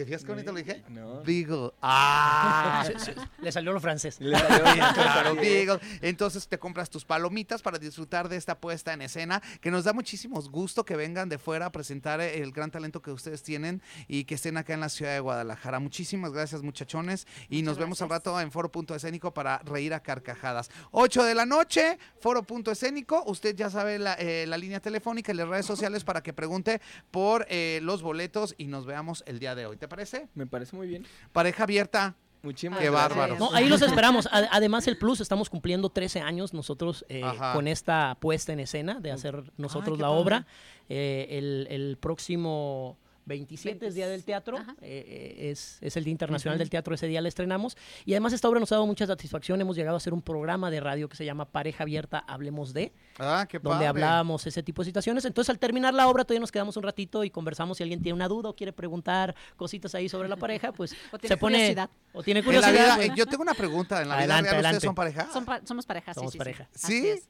¿Te fijas qué bonito lo dije? No. Beagle. Ah. Se- le salió lo francés. Le salió bien, (laughs) Claro. Beagle. Entonces te compras tus palomitas para disfrutar de esta puesta en escena, que nos da muchísimos gusto que vengan de fuera a presentar el gran talento que ustedes tienen y que estén acá en la ciudad de Guadalajara. Muchísimas gracias, muchachones, y nos vemos al rato en Foro Punto Escénico para reír a carcajadas. 8 de la noche, Foro Punto Escénico. Usted ya sabe la, eh, la línea telefónica y las redes sociales para que pregunte por eh, los boletos y nos veamos el día de hoy. ¿Te parece? Me parece muy bien. Pareja abierta. Muchísimas Qué gracias. bárbaro. No, ahí los esperamos. Ad- Además, el Plus, estamos cumpliendo 13 años nosotros eh, con esta puesta en escena de hacer nosotros la padre. obra. Eh, el, el próximo 27 es Día del Teatro, eh, eh, es, es el Día Internacional del Teatro, ese día la estrenamos. Y además esta obra nos ha dado mucha satisfacción. Hemos llegado a hacer un programa de radio que se llama Pareja Abierta, Hablemos de, Ah, qué donde hablábamos ese tipo de situaciones. Entonces, al terminar la obra, todavía nos quedamos un ratito y conversamos. Si alguien tiene una duda o quiere preguntar cositas ahí sobre la pareja, pues (laughs) O tiene se pone... curiosidad. O tiene curiosidad. vida- pues, eh, yo tengo una pregunta. ¿En la vida Adelante, real adelante. ustedes son pareja? Son pa- somos pareja, sí, Somos sí, sí.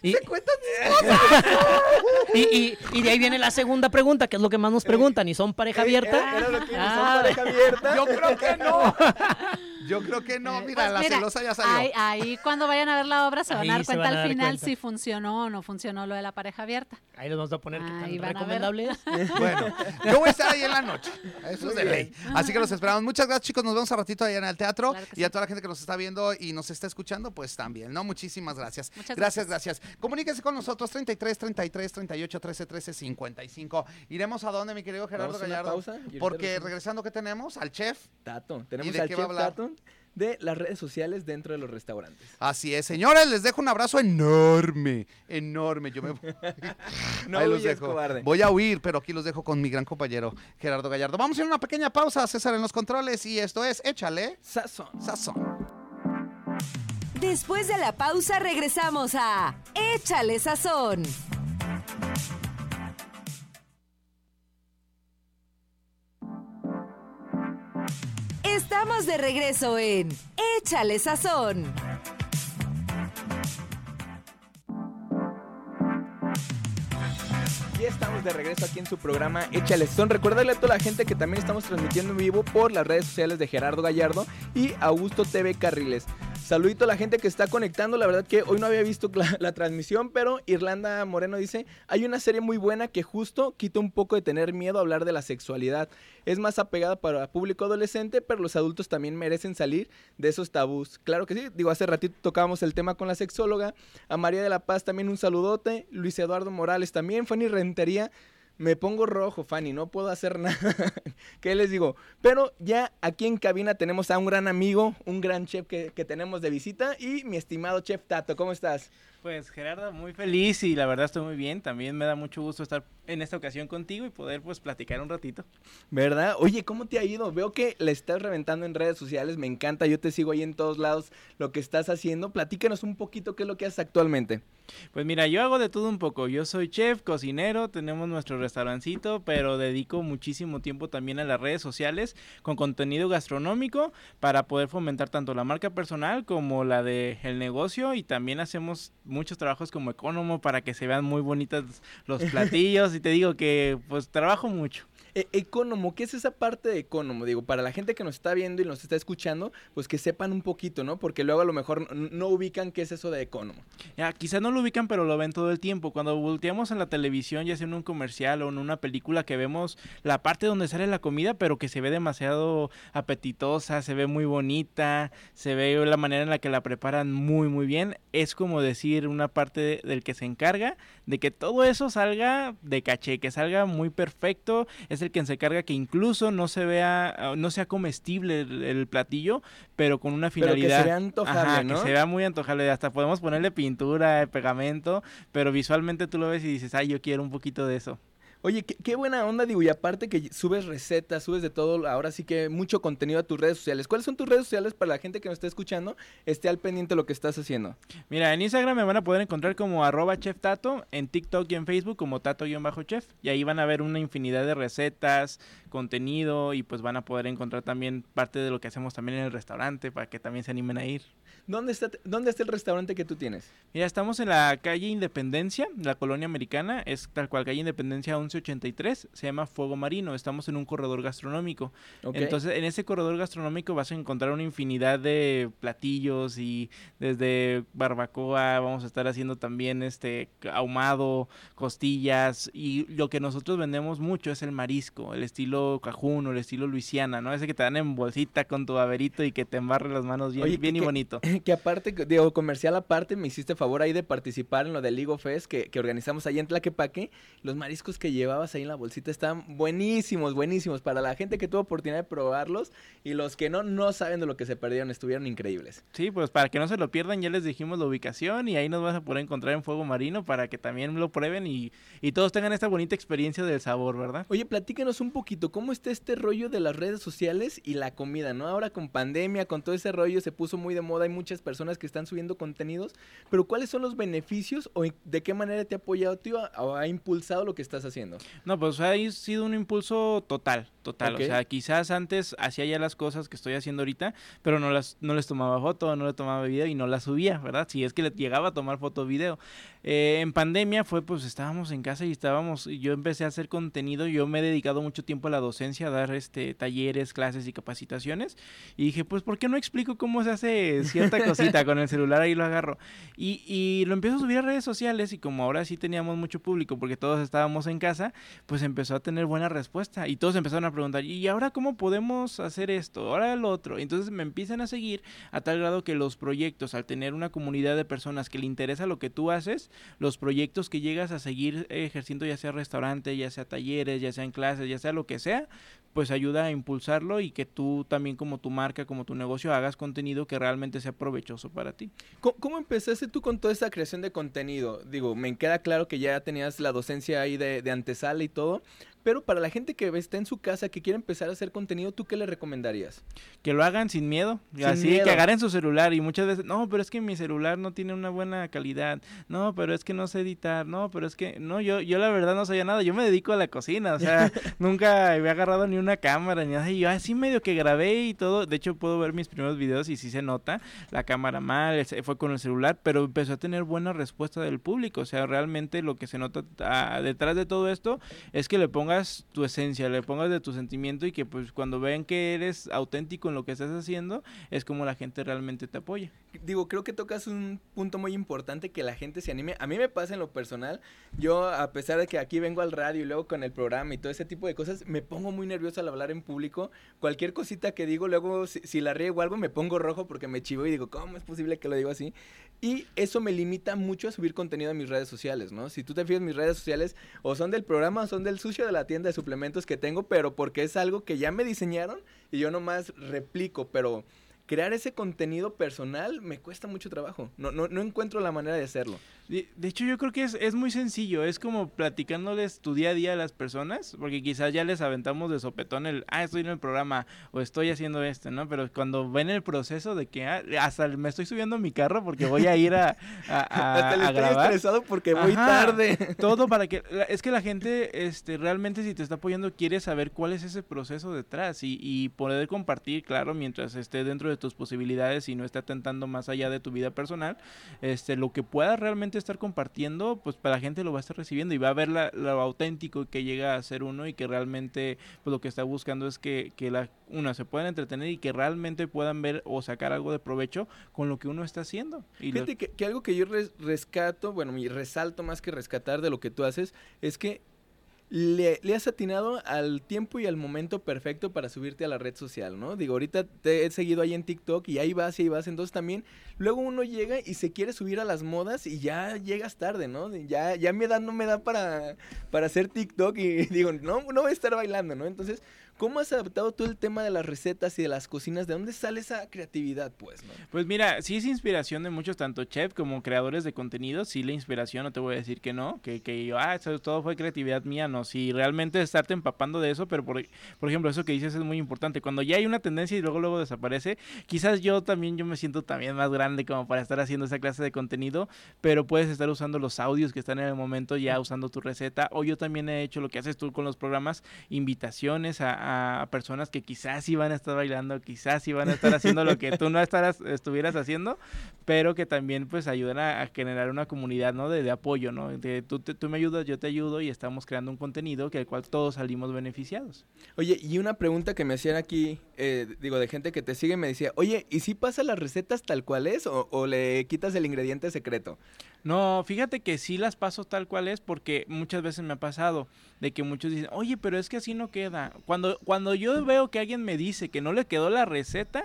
Pareja. Así ¿Sí? es. Y, y, y- y de ahí viene la segunda pregunta, que es lo que más nos preguntan. ¿Y son pareja Eh, abierta? Era, era lo que Ah. son pareja abierta. Yo creo que no. (laughs) Yo creo que no, Eh, mira, pues la mira, celosa ya salió. Ahí, ahí cuando vayan a ver la obra se van a dar cuenta al final cuenta. si funcionó o no funcionó lo de la pareja abierta. Ahí les vamos a poner qué Ahí tan van a ver. recomendable es. (laughs) Bueno, yo voy a estar ahí en la noche. Eso Muy es de bien. ley. Así que los esperamos. Muchas gracias, chicos. Nos vemos a ratito allá en el teatro. Claro que y a toda la gente que nos está viendo y nos está escuchando, pues también, ¿no? Muchísimas gracias. Muchas gracias, gracias. Comuníquese con nosotros 33 33 38 13 13 55. ¿Iremos a dónde, mi querido Gerardo Gallardo? pausa y Porque regresando, ¿qué tenemos? Al chef. Tato. Tenemos de al qué va a hablar? Tato de las redes sociales dentro de los restaurantes. Así es, señores, les dejo un abrazo enorme, enorme. Yo me (laughs) No Ahí los dejo. cobarde. Voy a huir, pero aquí los dejo con mi gran compañero Gerardo Gallardo. Vamos a ir a una pequeña pausa, César en los controles, y esto es Échale Sazón. Sazón. Después de la pausa regresamos a Échale Sazón. Estamos de regreso en Échale Sazón. Y estamos de regreso aquí en su programa Échale Son. Recuérdale a toda la gente que también estamos transmitiendo en vivo por las redes sociales de Gerardo Gallardo y Augusto TV Carriles. Saludito a la gente que está conectando. La verdad que hoy no había visto (laughs) la, transmisión, pero Irlanda Moreno dice: hay una serie muy buena que justo quita un poco de tener miedo a hablar de la sexualidad. Es más apegada para público adolescente, pero los adultos también merecen salir de esos tabús. Claro que sí. Digo, hace ratito tocábamos el tema con la sexóloga. A María de la Paz también un saludote. Luis Eduardo Morales también. Fanny Rentería. Me pongo rojo, Fanny, no puedo hacer (laughs) nada. ¿Qué les digo? Pero ya aquí en cabina tenemos a un gran amigo, un gran chef que, que tenemos de visita y mi estimado chef Tato, ¿cómo estás? Pues Gerardo, muy feliz y la verdad estoy muy bien. También me da mucho gusto estar en esta ocasión contigo y poder pues platicar un ratito. ¿Verdad? Oye, ¿cómo te ha ido? Veo que le estás reventando en redes sociales, me encanta, yo te sigo ahí en todos lados lo que estás haciendo. Platícanos un poquito qué es lo que haces actualmente. Pues mira, yo hago de todo un poco. Yo soy chef, cocinero, tenemos nuestro restaurancito, pero dedico muchísimo tiempo también a las redes sociales con contenido gastronómico para poder fomentar tanto la marca personal como la de el negocio y también hacemos muchos trabajos como economo para que se vean muy bonitas los (laughs) platillos y te digo que pues trabajo mucho. E- Economo, ¿qué es esa parte de Economo? Digo, para la gente que nos está viendo y nos está escuchando, pues que sepan un poquito, ¿no? Porque luego a lo mejor no ubican qué es eso de Economo. Ya, quizás no lo ubican, pero lo ven todo el tiempo. Cuando volteamos en la televisión, ya sea en un comercial o en una película, que vemos la parte donde sale la comida, pero que se ve demasiado apetitosa, se ve muy bonita, se ve la manera en la que la preparan muy, muy bien. Es como decir una parte de- del que se encarga de que todo eso salga de caché, que salga muy perfecto. Es el que se encarga que incluso no se vea, ah, no sea comestible el, el platillo, pero con una Pero que se finalidad. vea antojable, Ajá, ¿no? Que se vea muy antojable. Hasta podemos ponerle pintura, pegamento, pero visualmente tú lo ves y dices, ay, yo quiero un poquito de eso. Oye, qué, buena onda, digo, y aparte que subes recetas, subes de todo, ahora sí que mucho contenido a tus redes sociales. ¿Cuáles son tus redes sociales para la gente que nos está escuchando? Esté al pendiente de lo que estás haciendo. Mira, en Instagram me van a poder encontrar como arroba chef tato, en TikTok y en Facebook como tato-chef, y ahí van a ver una infinidad de recetas, contenido, y pues van a poder encontrar también parte de lo que hacemos también en el restaurante para que también se animen a ir. ¿Dónde está, ¿Dónde está el restaurante que tú tienes? Mira, estamos en la calle Independencia, la colonia americana, es tal cual calle Independencia 1183, se llama Fuego Marino, estamos en un corredor gastronómico. Entonces, en ese corredor gastronómico vas a encontrar una infinidad de platillos y desde barbacoa, vamos a estar haciendo también este ahumado, costillas y lo que nosotros vendemos mucho es el marisco, el estilo cajún o el estilo luisiana, ¿no? Ese que te dan en bolsita con tu baberito y que te embarre las manos bien, Oye, bien que- y bonito. (laughs) (laughs) Que aparte, digo, comercial aparte, me hiciste favor ahí de participar en lo del of Fest que, que organizamos ahí en Tlaquepaque. Los mariscos que llevabas ahí en la bolsita están buenísimos, buenísimos. Para la gente que tuvo oportunidad de probarlos y los que no, no saben de lo que se perdieron, estuvieron increíbles. Sí, pues para que no se lo pierdan, ya les dijimos la ubicación y ahí nos vas a poder encontrar en Fuego Marino para que también lo prueben y, y todos tengan esta bonita experiencia del sabor, ¿verdad? Oye, platícanos un poquito, ¿cómo está este rollo de las redes sociales y la comida, no? Ahora con pandemia, con todo ese rollo, se puso muy de moda, hay muchas personas que están subiendo contenidos, pero ¿cuáles son los beneficios o de qué manera te ha apoyado, tío, o ha impulsado lo que estás haciendo? No, pues ha sido un impulso total, total. O sea, quizás antes hacía ya las cosas que estoy haciendo ahorita, pero no las no les tomaba foto, no le tomaba video y no las subía, ¿verdad? Si es que le llegaba a tomar foto o video. Eh, en pandemia fue pues estábamos en casa y estábamos, yo empecé a hacer contenido, yo me he dedicado mucho tiempo a la docencia, a dar este talleres, clases y capacitaciones y dije pues ¿por qué no explico cómo se hace cierta (laughs) cosita con el celular ahí lo agarro? Y, y lo empiezo a subir a redes sociales y como ahora sí teníamos mucho público porque todos estábamos en casa, pues empezó a tener buena respuesta y todos empezaron a preguntar ¿y ahora cómo podemos hacer esto? Ahora lo otro. Entonces me empiezan a seguir a tal grado que los proyectos, al tener una comunidad de personas que le interesa lo que tú haces, los proyectos que llegas a seguir ejerciendo, ya sea restaurante, ya sea talleres, ya sea en clases, ya sea lo que sea, pues ayuda a impulsarlo y que tú también como tu marca, como tu negocio, hagas contenido que realmente sea provechoso para ti. ¿Cómo, cómo empezaste tú con toda esta creación de contenido? Digo, me queda claro que ya tenías la docencia ahí de, de antesala y todo, pero para la gente que está en su casa, que quiere empezar a hacer contenido, ¿tú qué le recomendarías? Que lo hagan sin miedo. Sin así, miedo. que agarren su celular y muchas veces, no, pero es que mi celular no tiene una buena calidad. No, pero es que no sé editar. No, pero es que, no, yo, yo la verdad no sabía nada. Yo me dedico a la cocina, o sea, (laughs) nunca había agarrado ni una cámara ni nada. Y yo así medio que grabé y todo. De hecho, puedo ver mis primeros videos y sí se nota la cámara mal, fue con el celular, pero empezó a tener buena respuesta del público. O sea, realmente lo que se nota ah, detrás de todo esto es que le tu esencia, le pongas de tu sentimiento y que pues cuando vean que eres auténtico en lo que estás haciendo, es como la gente realmente te apoya. Digo, creo que tocas un punto muy importante que la gente se anime. A mí me pasa en lo personal, yo a pesar de que aquí vengo al radio y luego con el programa y todo ese tipo de cosas, me pongo muy nervioso al hablar en público. Cualquier cosita que digo, luego si, si la riego algo me pongo rojo porque me chivo y digo, ¿cómo es posible que lo digo así? Y eso me limita mucho a subir contenido a mis redes sociales, ¿no? Si tú te fijas, mis redes sociales o son del programa o son del sucio de la tienda de suplementos que tengo, pero porque es algo que ya me diseñaron y yo nomás replico, pero crear ese contenido personal me cuesta mucho trabajo. No, no, no encuentro la manera de hacerlo. De, de hecho, yo creo que es, es muy sencillo. Es como platicándoles tu día a día a las personas, porque quizás ya les aventamos de sopetón el, ah, estoy en el programa o estoy haciendo esto, ¿no? Pero cuando ven el proceso de que ah, hasta me estoy subiendo a mi carro porque voy a ir a, a, (laughs) a- Hasta le a estoy grabar. estresado porque voy tarde. (laughs) Todo para que es que la gente este realmente si te está apoyando quiere saber cuál es ese proceso detrás y, y poder compartir, claro, mientras esté dentro de tus posibilidades y no esté atentando más allá de tu vida personal, este lo que puedas realmente estar compartiendo, pues para la gente lo va a estar recibiendo y va a ver la- lo auténtico que llega a ser uno y que realmente pues lo que está buscando es que, que la una se puedan entretener y que realmente puedan ver o sacar algo de provecho con lo que uno está haciendo. Y Fíjate que, que algo que yo res- rescato, bueno, y resalto más que rescatar de lo que tú haces, es que le, le has atinado al tiempo y al momento perfecto para subirte a la red social, ¿no? Digo, ahorita te he seguido ahí en TikTok y ahí vas y ahí vas, entonces también luego uno llega y se quiere subir a las modas y ya llegas tarde, ¿no? Ya, ya mi edad no me da para, para hacer TikTok y (laughs) digo, no, no voy a estar bailando, ¿no? Entonces, ¿cómo has adaptado tú el tema de las recetas y de las cocinas? ¿De dónde sale esa creatividad, pues? Pues mira, sí es inspiración de muchos, tanto chef como creadores de contenido, sí la inspiración, no te voy a decir que no, que, que yo, ah, eso todo fue creatividad mía, no, sí, realmente estarte empapando de eso, pero por, por ejemplo, eso que dices es muy importante, cuando ya hay una tendencia y luego luego desaparece, quizás yo también, yo me siento también más grande como para estar haciendo esa clase de contenido, pero puedes estar usando los audios que están en el momento ya usando tu receta, o yo también he hecho lo que haces tú con los programas, invitaciones a personas que quizás iban a estar bailando, quizás iban a estar haciendo lo que tú no estarás, estuvieras haciendo, pero que también pues ayudan a, a generar una comunidad, ¿no? De, apoyo, ¿no? De, tú, tú me ayudas, yo te ayudo y estamos creando un contenido que al cual todos salimos beneficiados. Oye, y una pregunta que me hacían aquí, eh, digo, de gente que te sigue, me decía, oye, ¿y si pasa las recetas tal cual es o le quitas el ingrediente secreto? No, fíjate que sí las paso tal cual es porque muchas veces me ha pasado de que muchos dicen, oye, pero es que así no queda. Cuando, cuando yo veo que alguien me dice que no le quedó la receta,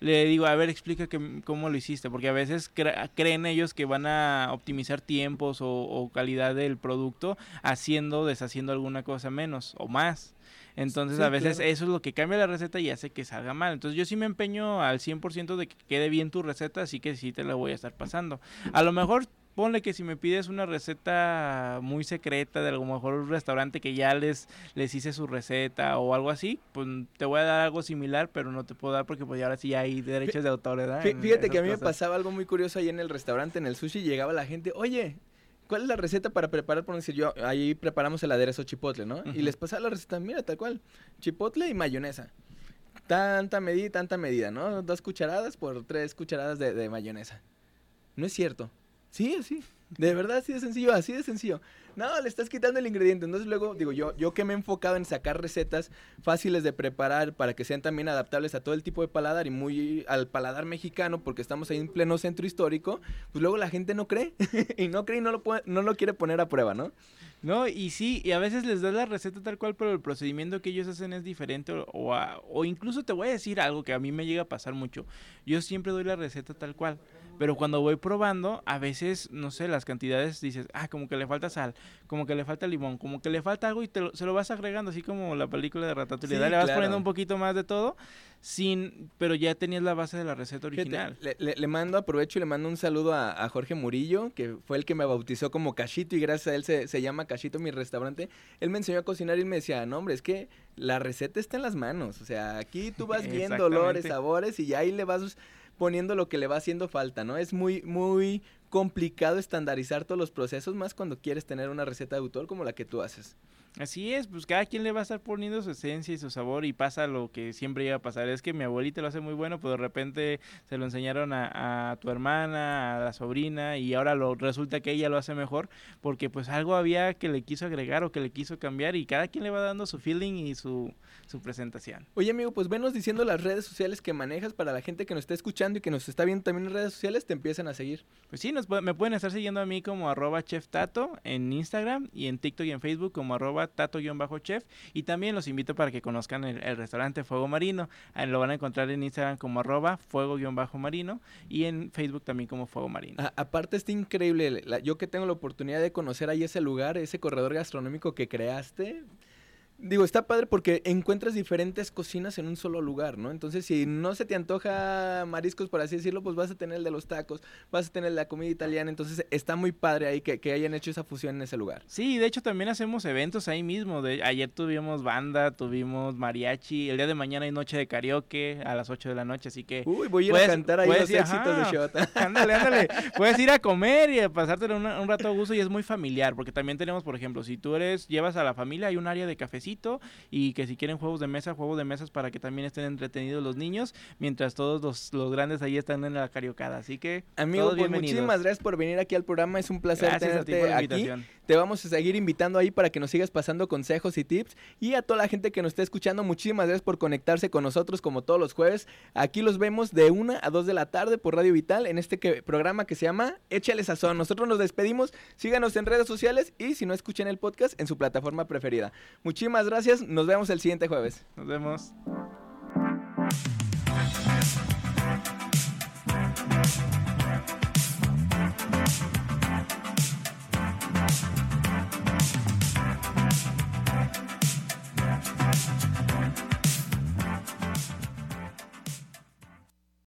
le digo, a ver, explica que, cómo lo hiciste, porque a veces cre- creen ellos que van a optimizar tiempos o, o calidad del producto haciendo, deshaciendo alguna cosa menos o más. Entonces Sí, a veces claro. eso es lo que cambia la receta y hace que salga mal. Entonces yo sí me empeño al 100% de que quede bien tu receta, así que sí te la voy a estar pasando. A lo mejor ponle que si me pides una receta muy secreta de a lo mejor un restaurante que ya les les hice su receta o algo así, pues te voy a dar algo similar, pero no te puedo dar porque pues ya ahora sí hay derechos de autor, ¿verdad? Fíjate que a mí me pasaba algo muy curioso ahí en el restaurante, en el sushi, llegaba la gente, oye, ¿cuál es la receta para preparar? Por decir, yo, ahí preparamos el aderezo chipotle, ¿no? Y les pasaba la receta, mira, tal cual, chipotle y mayonesa. Tanta medida, tanta medida, ¿no? Dos cucharadas por tres cucharadas de, de mayonesa. No es cierto. Sí, sí. De verdad, así de sencillo, así de sencillo. No, le estás quitando el ingrediente. Entonces luego, digo, yo, yo que me he enfocado en sacar recetas fáciles de preparar para que sean también adaptables a todo el tipo de paladar y muy al paladar mexicano, porque estamos ahí en pleno centro histórico, pues luego la gente no cree. (laughs) y no cree y no lo, puede- no lo quiere poner a prueba, ¿no? No, y sí, y a veces les das la receta tal cual, pero el procedimiento que ellos hacen es diferente o, o a- o incluso te voy a decir algo que a mí me llega a pasar mucho. Yo siempre doy la receta tal cual, pero cuando voy probando, a veces, no sé, las cantidades dices, ah, como que le falta sal, como que le falta limón, como que le falta algo y te lo- se lo vas agregando, así como la película de Ratatouille. Sí, le vas poniendo un poquito más de todo, sin, pero ya tenías la base de la receta Fíjate, original. le, le- le mando, aprovecho y le mando un saludo a, a Jorge Murillo, que fue el que me bautizó como Cachito y gracias a él se, se llama Cachito mi restaurante. Él me enseñó a cocinar y me decía, no hombre, es que la receta está en las manos. O sea, aquí tú vas viendo (laughs) olores, Exactamente. sabores y ya ahí le vas poniendo lo que le va haciendo falta, ¿no? Es muy, muy complicado estandarizar todos los procesos, más cuando quieres tener una receta de autor como la que tú haces. Así es, pues cada quien le va a estar poniendo su esencia y su sabor y pasa lo que siempre iba a pasar. Es que mi abuelita lo hace muy bueno, pero de repente se lo enseñaron a, a tu hermana, a la sobrina y ahora lo resulta que ella lo hace mejor porque pues algo había que le quiso agregar o que le quiso cambiar y cada quien le va dando su feeling y su, su presentación. Oye, amigo, pues venos diciendo las redes sociales que manejas para la gente que nos está escuchando y que nos está viendo también en redes sociales, te empiezan a seguir. Pues sí, nos, me pueden estar siguiendo a mí como arroba chef tato en Instagram y en TikTok y en Facebook como arroba tato-chef y también los invito para que conozcan el, restaurante Fuego Marino. Lo van a encontrar en Instagram como arroba fuego-marino y en Facebook también como Fuego Marino. Aparte está increíble, la- yo que tengo la oportunidad de conocer ahí ese lugar, ese corredor gastronómico que creaste. Digo, está padre porque encuentras diferentes cocinas en un solo lugar, ¿no? Entonces, si no se te antoja mariscos, por así decirlo, pues vas a tener el de los tacos, vas a tener la comida italiana. Entonces, está muy padre ahí que, que hayan hecho esa fusión en ese lugar. Sí, de hecho también hacemos eventos ahí mismo. De, ayer tuvimos banda, tuvimos mariachi, el día de mañana hay noche de karaoke a las 8 de la noche, así que... Uy, voy a ir puedes- a cantar ahí los ir, éxitos de ajá. Shot. (laughs) Ándale, ándale. Puedes ir a comer y a pasártelo un, un rato a gusto y es muy familiar, porque también tenemos, por ejemplo, si tú eres, llevas a la familia, hay un área de cafecito y que si quieren juegos de mesa, juegos de mesas para que también estén entretenidos los niños, mientras todos los, los grandes ahí están en la cariocada. Así que, Amigo, todos pues bienvenidos. muchísimas gracias por venir aquí al programa. Es un placer Gracias a ti tenerte por la aquí. invitación. Te vamos a seguir invitando ahí para que nos sigas pasando consejos y tips. Y a toda la gente que nos está escuchando, muchísimas gracias por conectarse con nosotros como todos los jueves. Aquí los vemos de 1 a 2 de la tarde por Radio Vital en este que- programa que se llama Échale Sazón. Nosotros nos despedimos. Síganos en redes sociales y si no escuchen el podcast en su plataforma preferida. Gracias. Nos vemos el siguiente jueves. Nos vemos.